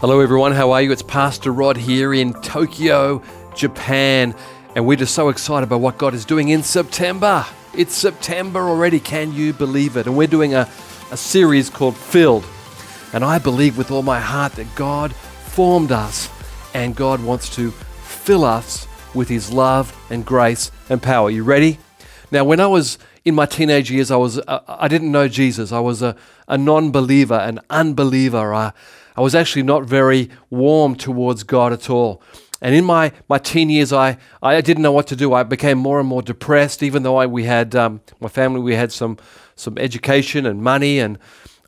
Hello, everyone. How are you? It's Pastor Rod here in Tokyo, Japan, and we're just so excited about what God is doing in September. It's September already. Can you believe it? And we're doing a, a series called Filled. And I believe with all my heart that God formed us and God wants to fill us with His love and grace and power. You ready? Now, when I was in my teenage years, I was uh, I didn't know Jesus. I was a, a non-believer, an unbeliever. I, I was actually not very warm towards God at all. And in my, my teen years, I, I didn't know what to do. I became more and more depressed, even though I, we had, um, my family, we had some, some education and money. And,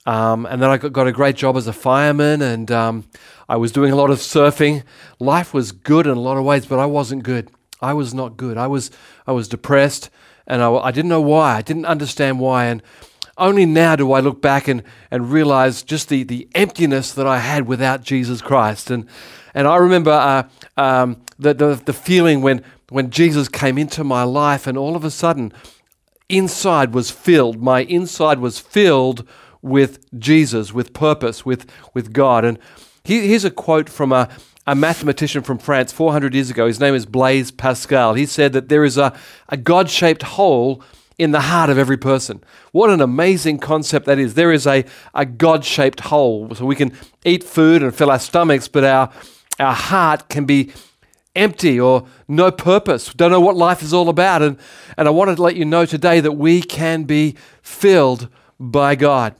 um, and then I got, a great job as a fireman and um, I was doing a lot of surfing. Life was good in a lot of ways, but I wasn't good. I was not good. I was, I was depressed and I, I didn't know why. I didn't understand why. And only now do I look back and, and realize just the, the emptiness that I had without Jesus Christ. And, and I remember uh, um, the, the, the feeling when, when Jesus came into my life, and all of a sudden, inside was filled. My inside was filled with Jesus, with purpose, with, with God. And here's a quote from a, a mathematician from France 400 years ago. His name is Blaise Pascal. He said that there is a, a God shaped hole in the heart of every person. What an amazing concept that is. There is a, a God shaped hole. So we can eat food and fill our stomachs, but our, our heart can be empty or no purpose. Don't know what life is all about. And, and I wanted to let you know today that we can be filled by God.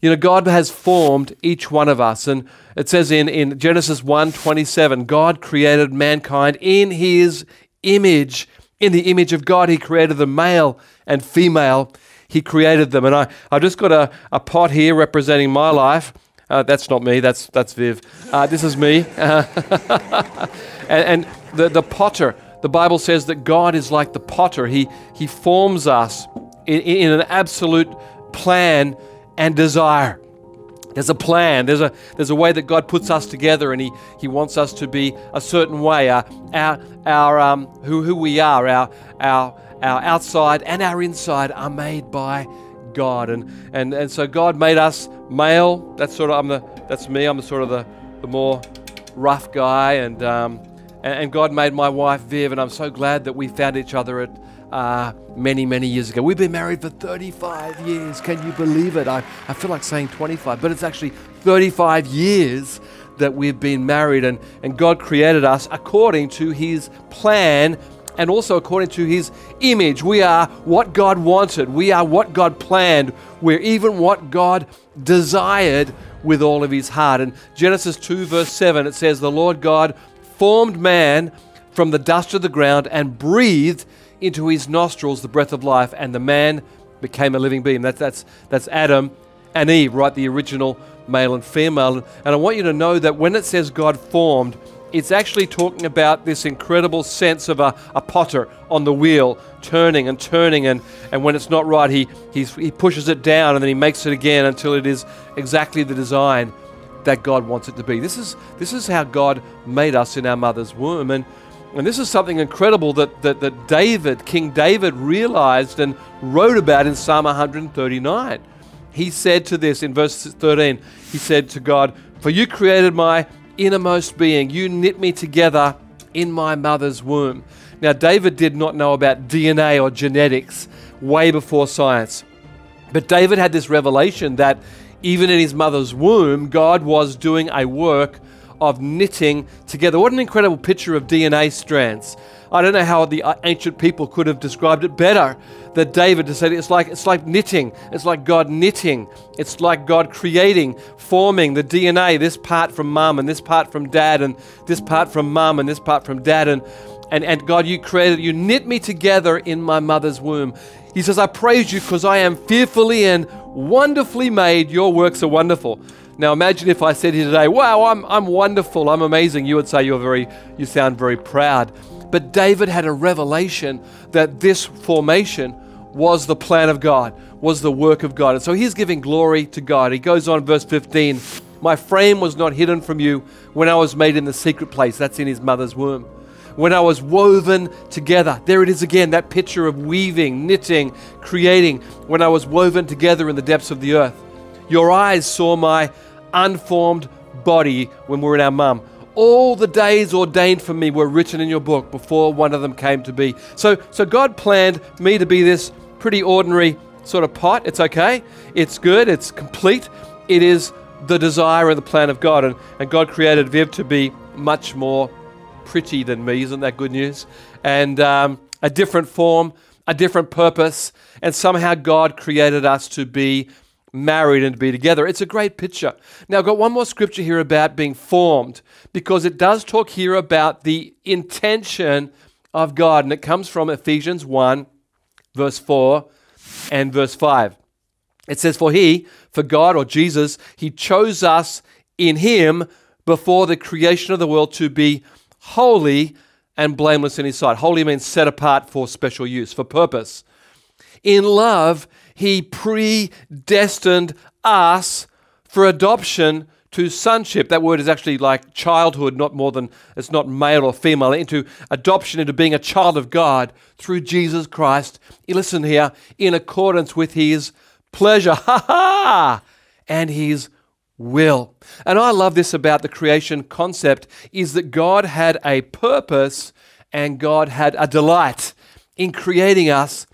You know, God has formed each one of us. And it says in, in Genesis 1 27, God created mankind in his image. In the image of God, he created the male and female, He created them. And I, I've just got a, a pot here representing my life. Uh, that's not me, that's, that's Viv. Uh, this is me. and, and the, the potter, the Bible says that God is like the potter, He, he forms us in, in an absolute plan and desire. There's a plan. There's a, there's a way that God puts us together, and He, he wants us to be a certain way. Our, our, our um, who, who we are, our, our, our outside and our inside are made by God. And, and, and so God made us male. That's sort of, I'm the, that's me. I'm the sort of the, the more rough guy. And, um, and, and, God made my wife Viv. And I'm so glad that we found each other at uh, many, many years ago. We've been married for 35 years. Can you believe it? I, I feel like saying 25, but it's actually 35 years that we've been married. And, and God created us according to his plan and also according to his image. We are what God wanted, we are what God planned, we're even what God desired with all of his heart. In Genesis 2, verse 7, it says, The Lord God formed man from the dust of the ground and breathed into his nostrils the breath of life, and the man became a living being. That's, that's, that's Adam and Eve, right? The original male and female. And I want you to know that when it says God formed, it's actually talking about this incredible sense of a, a potter on the wheel, turning and turning, and, and when it's not right, he, he pushes it down and then he makes it again until it is exactly the design that God wants it to be. This is, this is how God made us in our mother's womb. And, and this is something incredible that, that, that David, King David, realized and wrote about in Psalm 139. He said to this in verse 13, he said to God, For you created my innermost being. You knit me together in my mother's womb. Now, David did not know about DNA or genetics way before science. But David had this revelation that even in his mother's womb, God was doing a work of knitting together. What an incredible picture of DNA strands. I don't know how the uh, ancient people could have described it better. That David has said it's like it's like knitting. It's like God knitting. It's like God creating, forming the DNA. This part from mom and this part from dad and this part from mom and this part from dad and and and God, you created, you knit me together in my mother's womb. He says, I praise you because I am fearfully and wonderfully made. Your works are wonderful. Now imagine if I said here today, wow, I'm, I'm wonderful, I'm amazing. You would say you're very, you sound very proud. But David had a revelation that this formation was the plan of God, was the work of God. And so he's giving glory to God. He goes on, verse 15 My frame was not hidden from you when I was made in the secret place. That's in his mother's womb. When I was woven together. There it is again, that picture of weaving, knitting, creating. When I was woven together in the depths of the earth. Your eyes saw my unformed body when we were in our mum. All the days ordained for me were written in your book before one of them came to be. So, so God planned me to be this pretty ordinary sort of pot. It's okay. It's good. It's complete. It is the desire and the plan of God. And, and God created Viv to be much more pretty than me. Isn't that good news? And um, a different form, a different purpose. And somehow God created us to be married and to be together. It's a great picture. Now, I've got one more scripture here about being formed because it does talk here about the intention of God. And it comes from Ephesians 1, verse 4 and verse 5. It says, For he, for God or Jesus, he chose us in him before the creation of the world to be holy and blameless in his sight. Holy means set apart for special use, for purpose. In love, he predestined us for adoption to sonship. That word is actually like childhood, not more than it's not male or female, into adoption, into being a child of God through Jesus Christ. Listen here, in accordance with his pleasure, ha ha, and his will. And I love this about the creation concept is that God had a purpose and God had a delight in creating us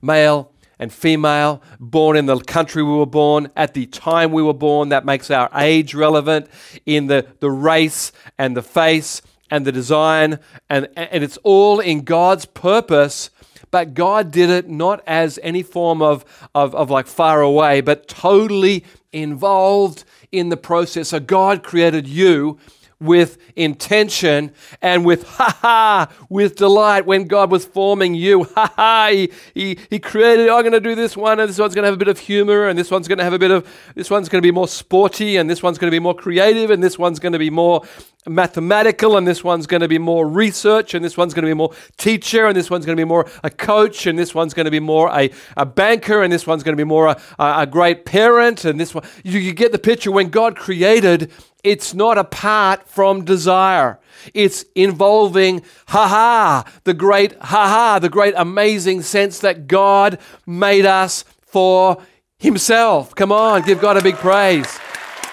male and female, born in the country we were born, at the time we were born. That makes our age relevant in the, the race and the face and the design. And, and it's all in God's purpose. But God did it not as any form of, of, of like far away, but totally involved in the process. So God created you with intention and with ha ha, with delight when God was forming you. Ha ha, he, he, he created, I'm going to do this one, and this one's going to have a bit of humor, and this one's going to have a bit of, this one's going to be more sporty, and this one's going to be more creative, and this one's going to be more mathematical, and this one's going to be more research, and this one's going to be more teacher, and this one's going to be more a coach, and this one's going to be more a, a banker, and this one's going to be more a, a, a great parent, and this one, you, you get the picture when God created it's not apart from desire. It's involving, ha ha, the great ha ha, the great amazing sense that God made us for Himself. Come on, give God a big praise.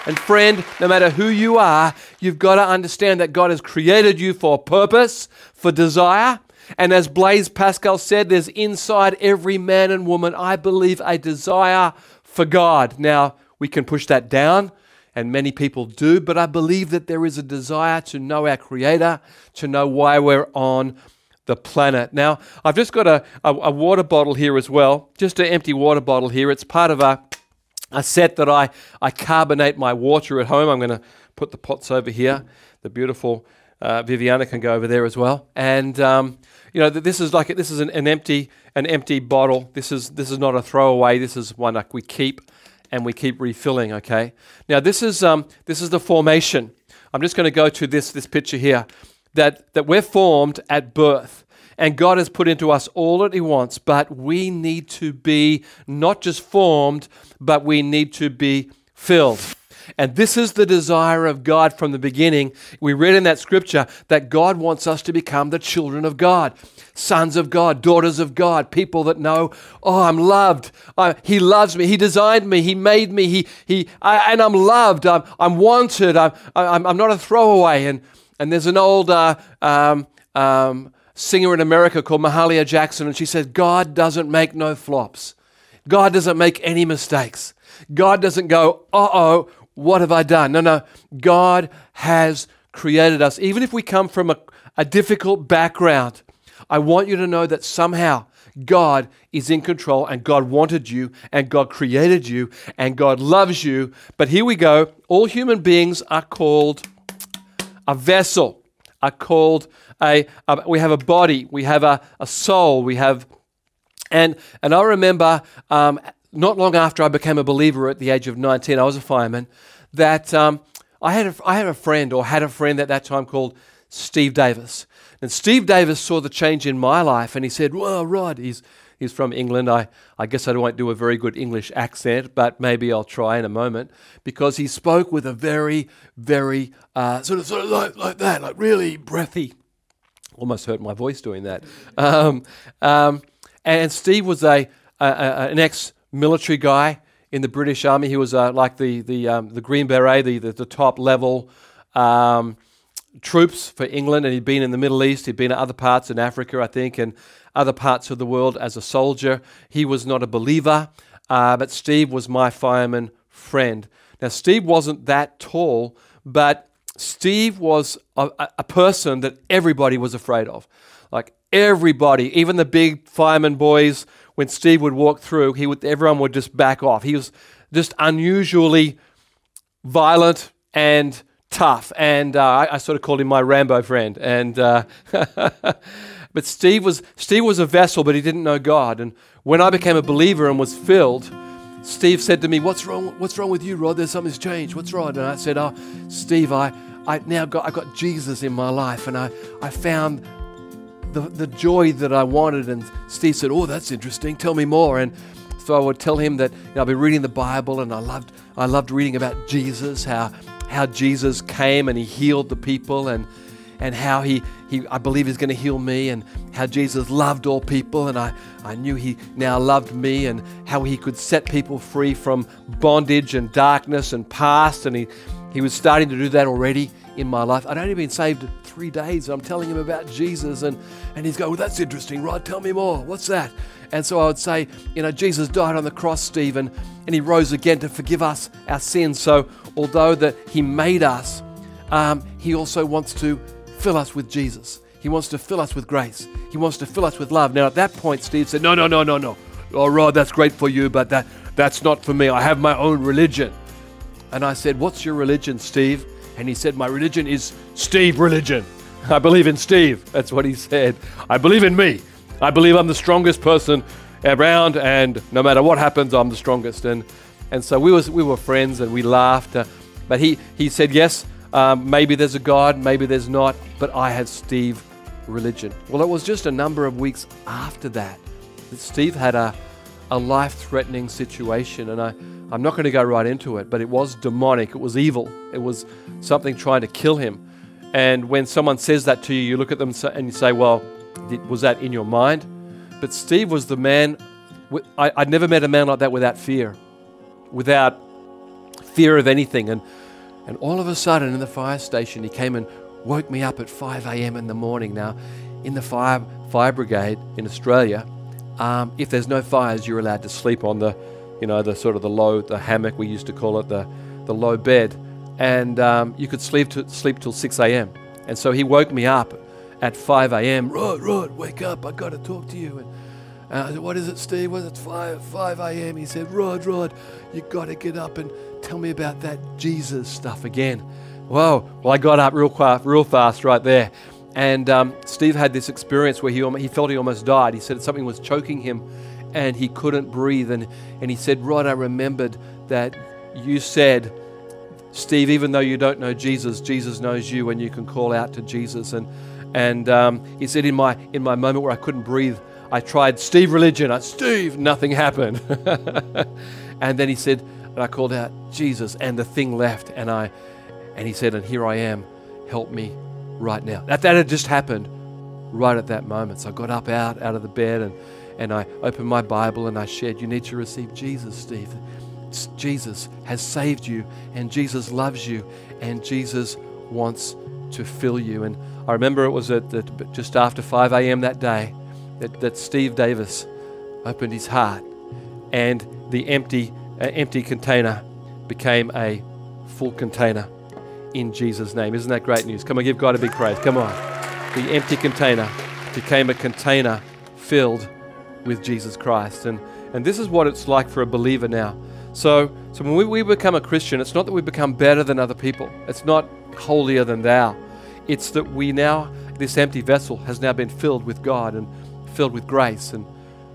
And friend, no matter who you are, you've got to understand that God has created you for purpose, for desire. And as Blaise Pascal said, there's inside every man and woman, I believe, a desire for God. Now, we can push that down and many people do, but I believe that there is a desire to know our Creator, to know why we're on the planet. Now, I've just got a, a, a, water bottle here as well, just an empty water bottle here. It's part of a, a set that I, I carbonate my water at home. I'm going to put the pots over here. The beautiful uh, Viviana can go over there as well. And um, you know, this is like this is an, an empty an empty bottle. This is this is not a throwaway. This is one like we keep and we keep refilling, okay? Now, this is, um, this is the formation. I'm just going to go to this, this picture here that, that we're formed at birth. And God has put into us all that He wants, but we need to be not just formed, but we need to be filled. And this is the desire of God from the beginning. We read in that scripture that God wants us to become the children of God, sons of God, daughters of God, people that know, oh, I'm loved. I, he loves me. He designed me. He made me. He, he, I, and I'm loved. I'm, I'm wanted. I'm, I'm, I'm not a throwaway. And, and there's an old uh, um, um, singer in America called Mahalia Jackson, and she said, God doesn't make no flops. God doesn't make any mistakes. God doesn't go, uh oh, what have I done? No, no. God has created us. Even if we come from a, a difficult background, I want you to know that somehow God is in control and God wanted you and God created you and God loves you. But here we go. All human beings are called a vessel, are called a, a we have a body, we have a, a soul, we have and and I remember um, not long after I became a believer at the age of 19, I was a fireman, that um, I, had a, I had a friend or had a friend at that time called Steve Davis. And Steve Davis saw the change in my life and he said, Well, Rod, he's, he's from England. I, I guess I won't do a very good English accent, but maybe I'll try in a moment because he spoke with a very, very uh, sort of, sort of like, like that, like really breathy. Almost hurt my voice doing that. Um, um, and Steve was a, a, a an ex military guy in the British Army. He was uh, like the the um, the Green Beret, the the, the top level um, troops for England, and he'd been in the Middle East. He'd been in other parts in Africa, I think, and other parts of the world as a soldier. He was not a believer, uh, but Steve was my fireman friend. Now, Steve wasn't that tall, but Steve was a, a person that everybody was afraid of. Like everybody, even the big fireman boys, when Steve would walk through, he would everyone would just back off. He was just unusually violent and tough, and uh, I, I, sort of called him my Rambo friend. And uh, but Steve was Steve was a vessel, but he didn't know God. And when I became a believer and was filled, Steve said to me, "What's wrong? What's wrong with you, Rod? There's something's changed. What's wrong?" And I said, "Oh, Steve, I." I now got I got Jesus in my life and I, I found the, the joy that I wanted. And Steve said, Oh, that's interesting. Tell me more. And so I would tell him that you know, I've been reading the Bible and I loved, I loved reading about Jesus, how, how Jesus came and he healed the people and, and how he, he I believe he's going to heal me and how Jesus loved all people and I, I knew he now loved me and how he could set people free from bondage and darkness and past and he, he was starting to do that already in my life. I'd only been saved three days. I'm telling him about Jesus, and, and he's going, Well, that's interesting, Rod. Tell me more. What's that? And so I would say, You know, Jesus died on the cross, Stephen, and he rose again to forgive us our sins. So although that he made us, um, he also wants to fill us with Jesus. He wants to fill us with grace. He wants to fill us with love. Now, at that point, Steve said, No, no, no, no, no. Oh, Rod, that's great for you, but that, that's not for me. I have my own religion. And I said, What's your religion, Steve? And he said, My religion is Steve religion. I believe in Steve. That's what he said. I believe in me. I believe I'm the strongest person around, and no matter what happens, I'm the strongest. And and so we was we were friends, and we laughed. Uh, but he he said, yes, um, maybe there's a God, maybe there's not. But I have Steve religion. Well, it was just a number of weeks after that that Steve had a a life-threatening situation, and I I'm not going to go right into it, but it was demonic. It was evil. It was something trying to kill him. And when someone says that to you, you look at them and you say, Well, was that in your mind? But Steve was the man, I, would never met a man like that without fear, without fear of anything. And, and all of a sudden, in the fire station, he came and woke me up at 5 a.m. in the morning. Now, in the fire, fire brigade in Australia, um, if there's no fires, you're allowed to sleep on the you know, the sort of the low, the hammock we used to call it, the, the low bed. And um, you could sleep, to, sleep till 6 a.m. And so he woke me up at 5 a.m. Rod, Rod, wake up, I got to talk to you. And, and I said, what is it, Steve? Was it 5, 5 a.m.? He said, Rod, Rod, you got to get up and tell me about that Jesus stuff again. Whoa. Well, I got up real, real fast right there. And um, Steve had this experience where he, he felt he almost died. He said something was choking him and he couldn't breathe. And, and he said, Rod, I remembered that you said, Steve, even though you don't know Jesus, Jesus knows you and you can call out to Jesus. And, and um, he said, in my, in my moment where I couldn't breathe, I tried Steve religion. I, Steve, nothing happened. and then he said, and I called out Jesus, and the thing left. And I, and he said, and here I am. Help me right now. That, that had just happened right at that moment. So I got up out, out of the bed and and I opened my Bible and I shared, You need to receive Jesus, Steve. Jesus has saved you, and Jesus loves you, and Jesus wants to fill you. And I remember it was at the, just after 5 a.m. that day that, that Steve Davis opened his heart, and the empty, uh, empty container became a full container in Jesus' name. Isn't that great news? Come on, give God a big praise. Come on. The empty container became a container filled with Jesus Christ. And, and this is what it's like for a believer now. So, so when we, we become a Christian, it's not that we become better than other people, it's not holier than thou. It's that we now, this empty vessel has now been filled with God and filled with grace and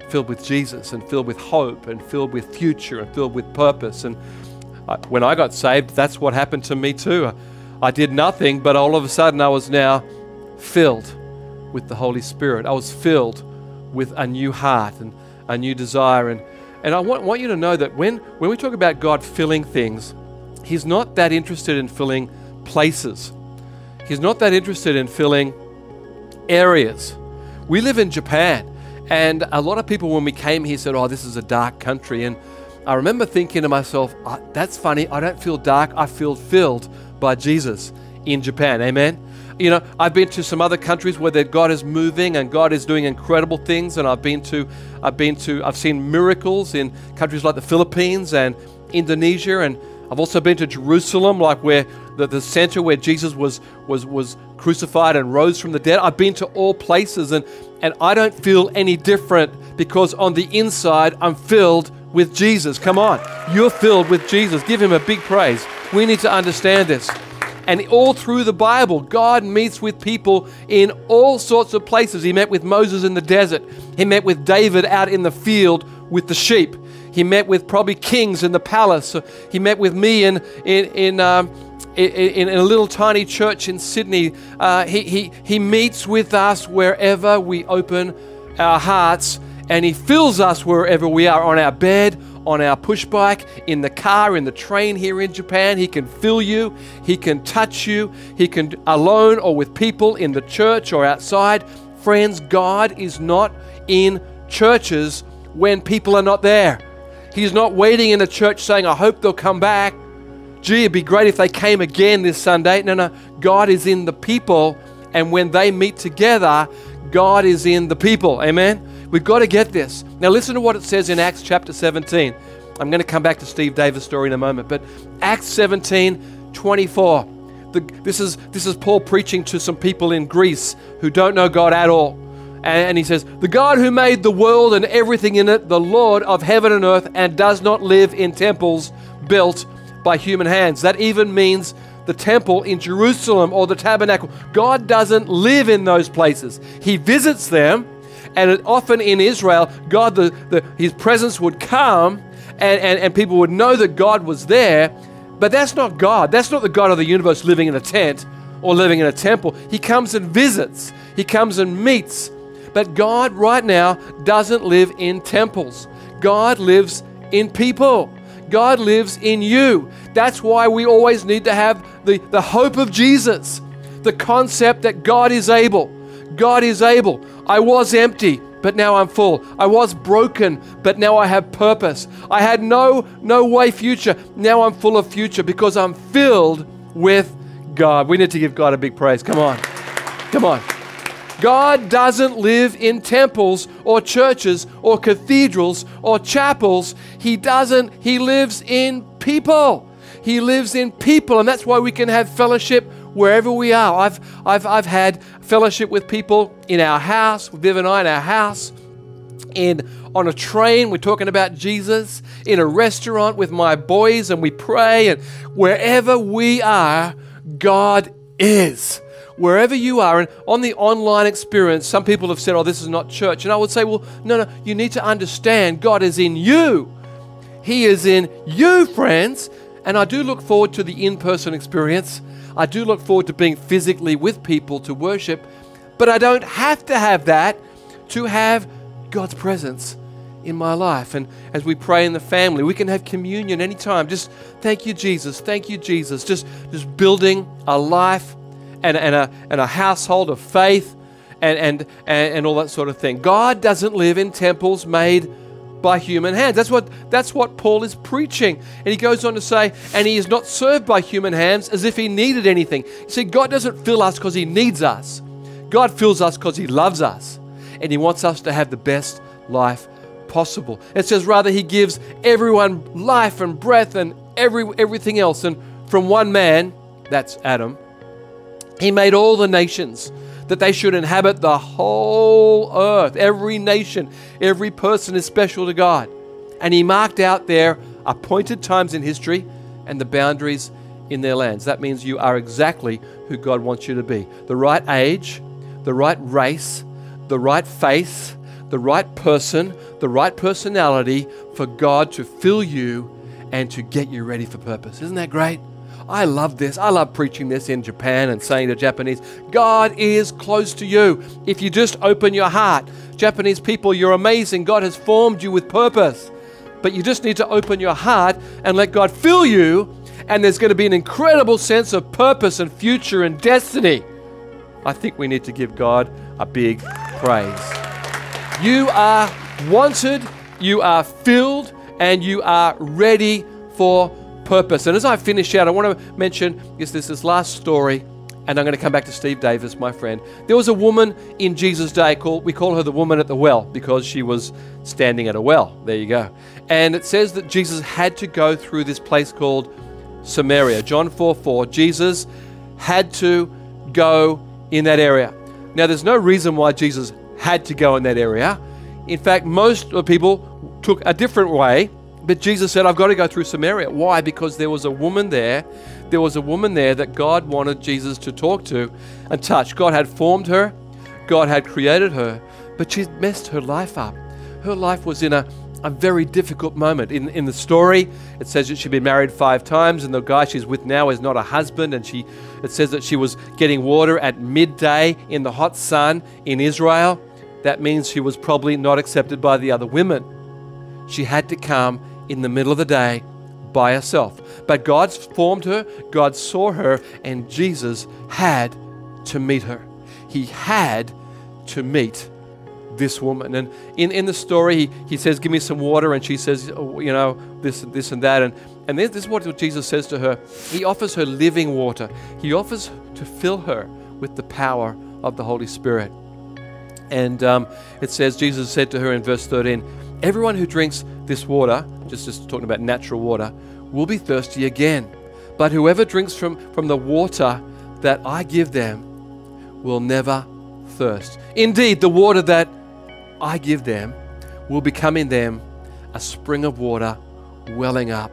filled with Jesus and filled with hope and filled with future and filled with purpose. And when I got saved, that's what happened to me too. I did nothing, but all of a sudden I was now filled with the Holy Spirit. I was filled with a new heart and a new desire. And, and I want, want you to know that when, when we talk about God filling things, He's not that interested in filling places, He's not that interested in filling areas. We live in Japan, and a lot of people, when we came here, said, Oh, this is a dark country. And, I remember thinking to myself, "Ah, that's funny. I don't feel dark. I feel filled by Jesus in Japan. Amen. You know, I've been to some other countries where God is moving and God is doing incredible things, and I've been to, I've been to, I've seen miracles in countries like the Philippines and Indonesia, and I've also been to Jerusalem, like where the, the center where Jesus was was was crucified and rose from the dead. I've been to all places, and and I don't feel any different because on the inside I'm filled with Jesus. Come on, you're filled with Jesus. Give him a big praise. We need to understand this. And all through the Bible, God meets with people in all sorts of places. He met with Moses in the desert, He met with David out in the field with the sheep. He met with probably kings in the palace. He met with me in, in, in, um, in, in a little tiny church in Sydney. Uh, he, he, he meets with us wherever we open our hearts, and He fills us wherever we are on our bed, on our push bike, in the car, in the train here in Japan. He can fill you, He can touch you, He can alone or with people in the church or outside. Friends, God is not in churches when people are not there. He's not waiting in a church saying, I hope they'll come back. Gee, it'd be great if they came again this Sunday. No, no. God is in the people, and when they meet together, God is in the people. Amen? We've got to get this. Now, listen to what it says in Acts chapter 17. I'm going to come back to Steve Davis' story in a moment, but Acts 17 24. The, this, is, this is Paul preaching to some people in Greece who don't know God at all. And, and he says, The God who made the world and everything in it, the Lord of heaven and earth, and does not live in temples built by human hands. That even means the temple in Jerusalem or the tabernacle. God doesn't live in those places, He visits them. And often in Israel, God, the, the, His presence would come and, and, and people would know that God was there. But that's not God. That's not the God of the universe living in a tent or living in a temple. He comes and visits, He comes and meets. But God, right now, doesn't live in temples. God lives in people. God lives in you. That's why we always need to have the, the hope of Jesus, the concept that God is able. God is able. I was empty, but now I'm full. I was broken, but now I have purpose. I had no no way future. Now I'm full of future because I'm filled with God. We need to give God a big praise. Come on. Come on. God doesn't live in temples or churches or cathedrals or chapels. He doesn't. He lives in people. He lives in people, and that's why we can have fellowship wherever we are. I've, I've, I've had fellowship with people in our house, with Viv and I in our house, in on a train, we're talking about Jesus, in a restaurant with my boys, and we pray, and wherever we are, God is. Wherever you are, and on the online experience, some people have said, Oh, this is not church. And I would say, Well, no, no, you need to understand God is in you. He is in you, friends. And I do look forward to the in person experience. I do look forward to being physically with people to worship. But I don't have to have that to have God's presence in my life. And as we pray in the family, we can have communion anytime. Just thank you, Jesus. Thank you, Jesus. Just, just building a life and, and, a, and a household of faith and, and, and, and all that sort of thing. God doesn't live in temples made by human hands. That's what, that's what Paul is preaching. And he goes on to say, and he is not served by human hands as if he needed anything. See, God doesn't fill us because he needs us, God fills us because he loves us. And he wants us to have the best life possible. It says, rather, he gives everyone life and breath and every, everything else. And from one man, that's Adam, he made all the nations that they should inhabit the whole earth. Every nation, every person is special to God. And He marked out their appointed times in history and the boundaries in their lands. That means you are exactly who God wants you to be the right age, the right race, the right faith, the right person, the right personality for God to fill you and to get you ready for purpose. Isn't that great? I love this. I love preaching this in Japan and saying to Japanese, God is close to you. If you just open your heart, Japanese people, you're amazing. God has formed you with purpose. But you just need to open your heart and let God fill you, and there's going to be an incredible sense of purpose and future and destiny. I think we need to give God a big praise. You are wanted, you are filled, and you are ready for purpose. And as I finish out, I want to mention is this this last story, and I'm going to come back to Steve Davis, my friend. There was a woman in Jesus' day called we call her the woman at the well because she was standing at a well. There you go. And it says that Jesus had to go through this place called Samaria. John 4 4. Jesus had to go in that area. Now, there's no reason why Jesus had to go in that area. In fact, most of people took a different way, but Jesus said, I've got to go through Samaria. Why? Because there was a woman there. There was a woman there that God wanted Jesus to talk to and touch. God had formed her, God had created her, but she'd messed her life up. Her life was in a a very difficult moment. In, in the story, it says that she'd been married five times, and the guy she's with now is not a husband. And she, it says that she was getting water at midday in the hot sun in Israel. That means she was probably not accepted by the other women. She had to come in the middle of the day by herself. But God formed her, God saw her, and Jesus had to meet her. He had to meet this woman. And in, in the story, he, he says, Give me some water. And she says, oh, You know, this, and this and that. And, and this, this is what Jesus says to her. He offers her living water, He offers to fill her with the power of the Holy Spirit. And um, it says, Jesus said to her in verse 13, Everyone who drinks this water, just, talking about natural water, will be thirsty again. But whoever drinks from, from the water that I give them will never thirst. Indeed, the water that I give them will become in them a spring of water welling up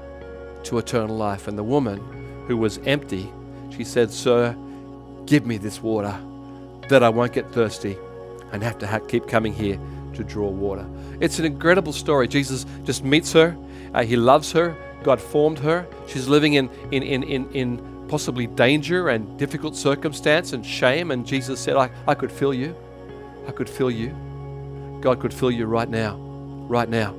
to eternal life. And the woman who was empty, she said, Sir, give me this water that I won't get thirsty and have to ha- keep coming here to draw water. It's an incredible story. Jesus just meets her, uh, he loves her, God formed her. She's living in, in, in, in, in possibly danger and difficult circumstance and shame. And Jesus said, I, I could feel you. I could feel you. God could fill you right now, right now,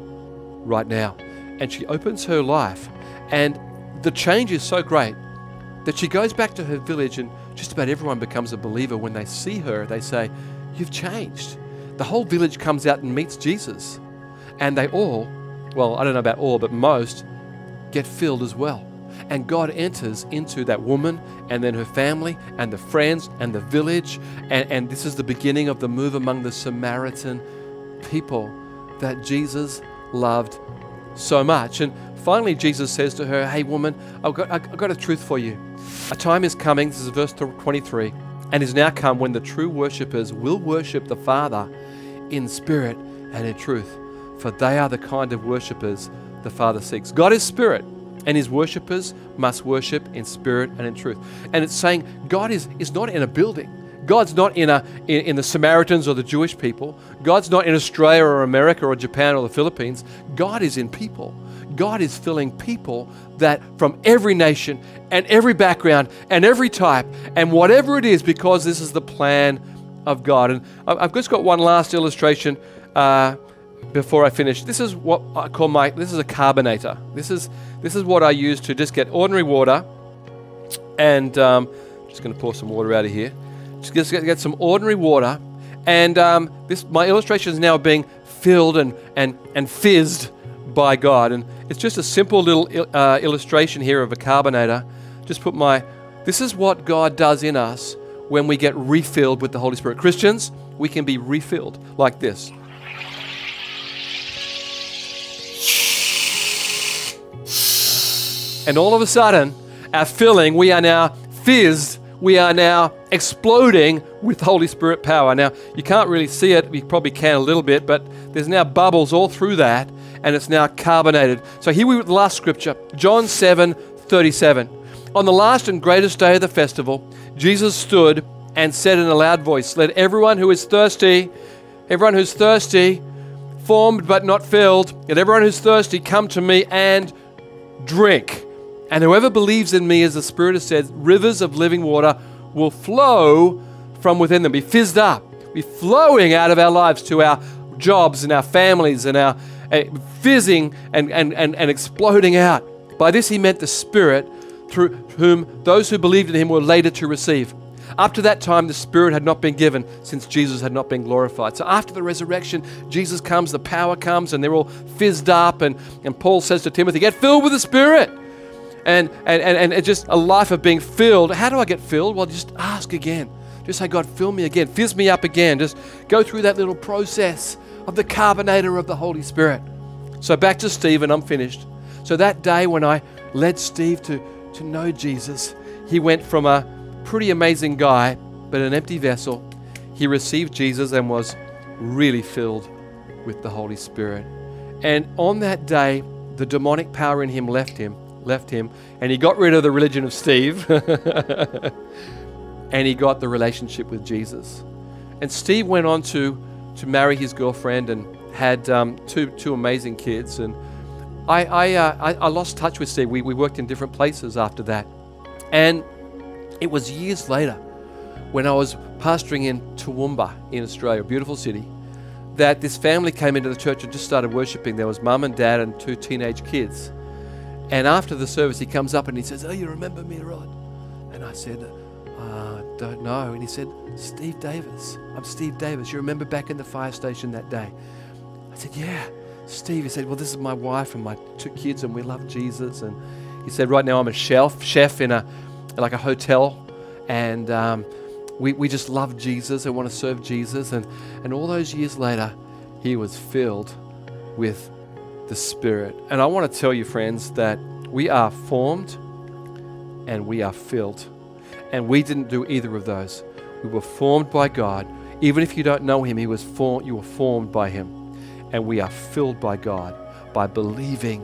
right now. And she opens her life, and the change is so great that she goes back to her village, and just about everyone becomes a believer. When they see her, they say, You've changed. The whole village comes out and meets Jesus. And they all, well, I don't know about all, but most, get filled as well. And God enters into that woman and then her family and the friends and the village. And, and this is the beginning of the move among the Samaritan people that Jesus loved so much. And finally, Jesus says to her, Hey, woman, I've got, I've got a truth for you. A time is coming, this is verse 23, and is now come when the true worshippers will worship the Father in spirit and in truth, for they are the kind of worshippers the Father seeks. God is spirit, and his worshippers must worship in spirit and in truth. And it's saying God is, is not in a building. God's not in, a, in, in, the Samaritans or the Jewish people. God's not in Australia or America or Japan or the Philippines. God is in people. God is filling people that from every nation and every background and every type and whatever it is, because this is the plan of God. And I've just got one last illustration uh, before I finish. This is what I call my. This is a carbonator. This is this is what I use to just get ordinary water, and um, just going to pour some water out of here just get, get some ordinary water. And um, this, my illustration is now being filled and, and, and fizzed by God. And it's just a simple little uh, illustration here of a carbonator. Just put my, this is what God does in us when we get refilled with the Holy Spirit. Christians, we can be refilled like this. And all of a sudden, our filling, we are now fizzed we are now exploding with Holy Spirit power. Now, you can't really see it, you probably can a little bit, but there's now bubbles all through that, and it's now carbonated. So here we with the last scripture, John 7 37. On the last and greatest day of the festival, Jesus stood and said in a loud voice, Let everyone who is thirsty, everyone who's thirsty, formed but not filled, let everyone who's thirsty come to me and drink. And whoever believes in me, as the Spirit has said, rivers of living water will flow from within them, be fizzed up, be flowing out of our lives to our jobs and our families and our uh, fizzing and, and, and, and exploding out. By this he meant the Spirit through whom those who believed in him were later to receive. Up to that time, the Spirit had not been given since Jesus had not been glorified. So after the resurrection, Jesus comes, the power comes, and they're all fizzed up. And, and Paul says to Timothy, Get filled with the Spirit. And, and, and, and just a life of being filled. How do I get filled? Well, just ask again. Just say, God, fill me again, fizz me up again. Just go through that little process of the carbonator of the Holy Spirit. So back to Steve, and I'm finished. So that day when I led Steve to, to know Jesus, he went from a pretty amazing guy, but an empty vessel. He received Jesus and was really filled with the Holy Spirit. And on that day, the demonic power in him left him, left him, and he got rid of the religion of Steve. and he got the relationship with Jesus. And Steve went on to, to marry his girlfriend and had um, two, two amazing kids. And I, I, uh, I, I, lost touch with Steve. We, we worked in different places after that. And it was years later when I was pastoring in Toowoomba in Australia, a beautiful city, that this family came into the church and just started worshiping. There was mum and dad and two teenage kids. And after the service, he comes up and he says, Oh, you remember me, Rod? And I said, uh, Don't know. And he said, Steve Davis. I'm Steve Davis. You remember back in the fire station that day? I said, Yeah. Steve, he said, Well, this is my wife and my two kids, and we love Jesus. And he said, Right now I'm a chef, chef in a like a hotel, and um, we, we just love Jesus and want to serve Jesus. And, and all those years later, he was filled with the Spirit. And I want to tell you, friends, that we are formed and we are filled. And we didn't do either of those. We were formed by God. Even if you don't know Him, He was formed, you were formed by Him. And we are filled by God by believing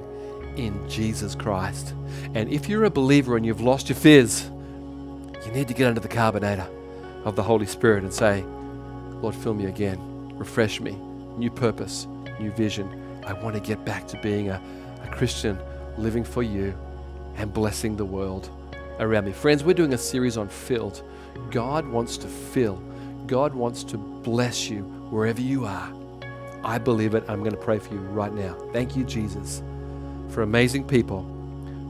in Jesus Christ. And if you're a believer and you've lost your fizz, you need to get under the carbonator of the Holy Spirit and say, Lord, fill me again, refresh me, new purpose, new vision. I want to get back to being a, a Christian, living for you and blessing the world around me. Friends, we're doing a series on filled. God wants to fill, God wants to bless you wherever you are. I believe it. I'm going to pray for you right now. Thank you, Jesus, for amazing people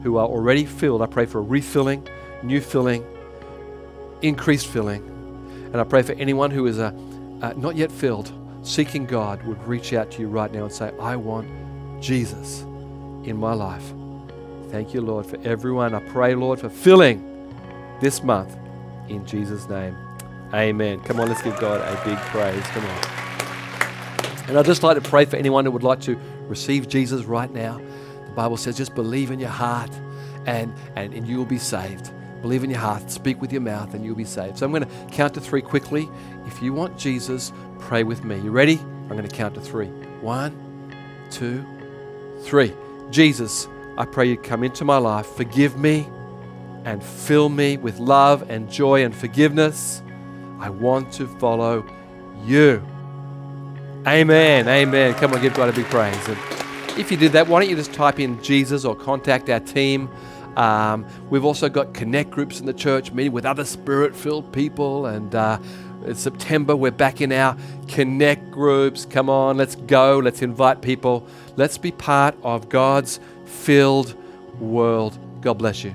who are already filled. I pray for refilling, new filling, increased filling. And I pray for anyone who is uh, uh, not yet filled, seeking God, would reach out to you right now and say, I want Jesus in my life. Thank you, Lord, for everyone. I pray, Lord, for filling this month in Jesus' name. Amen. Come on, let's give God a big praise. Come on. And I'd just like to pray for anyone who would like to receive Jesus right now. The Bible says just believe in your heart and, and, and you will be saved. Believe in your heart, speak with your mouth, and you'll be saved. So I'm going to count to three quickly. If you want Jesus, pray with me. You ready? I'm going to count to three. One, two, three. Jesus, I pray you come into my life, forgive me, and fill me with love and joy and forgiveness. I want to follow you. Amen. Amen. Come on, give God a big praise. And if you did that, why don't you just type in Jesus or contact our team? Um, we've also got connect groups in the church, meeting with other spirit filled people. And uh, in September, we're back in our connect groups. Come on, let's go. Let's invite people. Let's be part of God's filled world. God bless you.